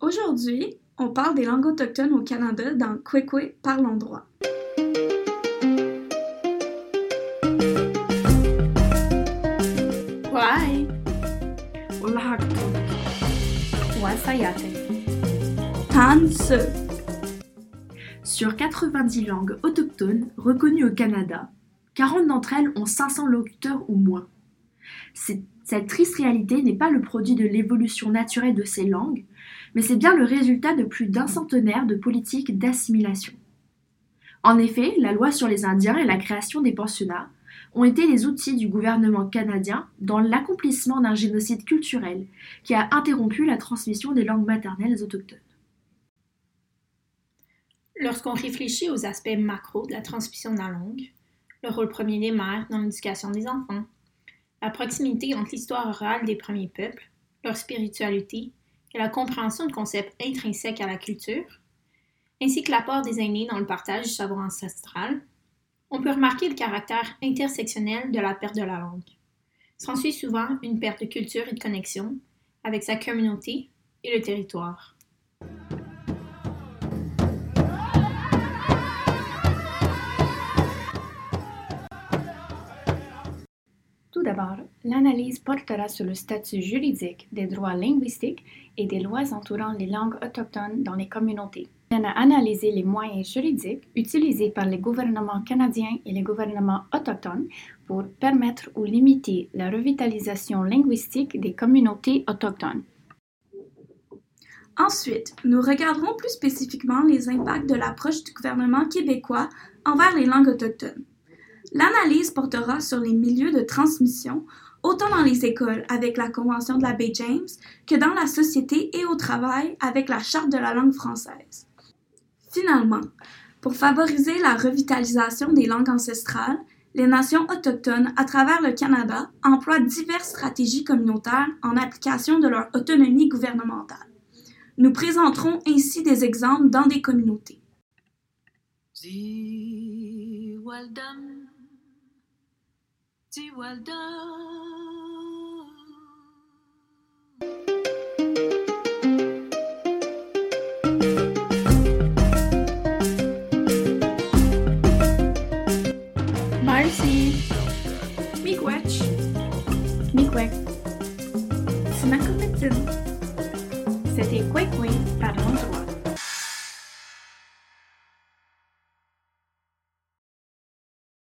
Aujourd'hui, on parle des langues autochtones au Canada dans Kwekwe Parlons droit. Why? Tanse. Sur 90 langues autochtones reconnues au Canada, 40 d'entre elles ont 500 locuteurs ou moins. C'est- Cette triste réalité n'est pas le produit de l'évolution naturelle de ces langues, mais c'est bien le résultat de plus d'un centenaire de politiques d'assimilation. En effet, la loi sur les Indiens et la création des pensionnats ont été les outils du gouvernement canadien dans l'accomplissement d'un génocide culturel qui a interrompu la transmission des langues maternelles autochtones. Lorsqu'on réfléchit aux aspects macro de la transmission de la langue, le rôle premier des mères dans l'éducation des enfants, la proximité entre l'histoire orale des premiers peuples, leur spiritualité et la compréhension de concepts intrinsèques à la culture, ainsi que l'apport des aînés dans le partage du savoir ancestral, on peut remarquer le caractère intersectionnel de la perte de la langue. S'ensuit souvent une perte de culture et de connexion avec sa communauté et le territoire. L'analyse portera sur le statut juridique des droits linguistiques et des lois entourant les langues autochtones dans les communautés. On a analysé les moyens juridiques utilisés par les gouvernements canadiens et les gouvernements autochtones pour permettre ou limiter la revitalisation linguistique des communautés autochtones. Ensuite, nous regarderons plus spécifiquement les impacts de l'approche du gouvernement québécois envers les langues autochtones. L'analyse portera sur les milieux de transmission, autant dans les écoles avec la Convention de la baie James que dans la société et au travail avec la Charte de la langue française. Finalement, pour favoriser la revitalisation des langues ancestrales, les nations autochtones à travers le Canada emploient diverses stratégies communautaires en application de leur autonomie gouvernementale. Nous présenterons ainsi des exemples dans des communautés. Too well done. Marcy. Miigwech. Miigwech. Smakomitsin. C'était Kwekwe par.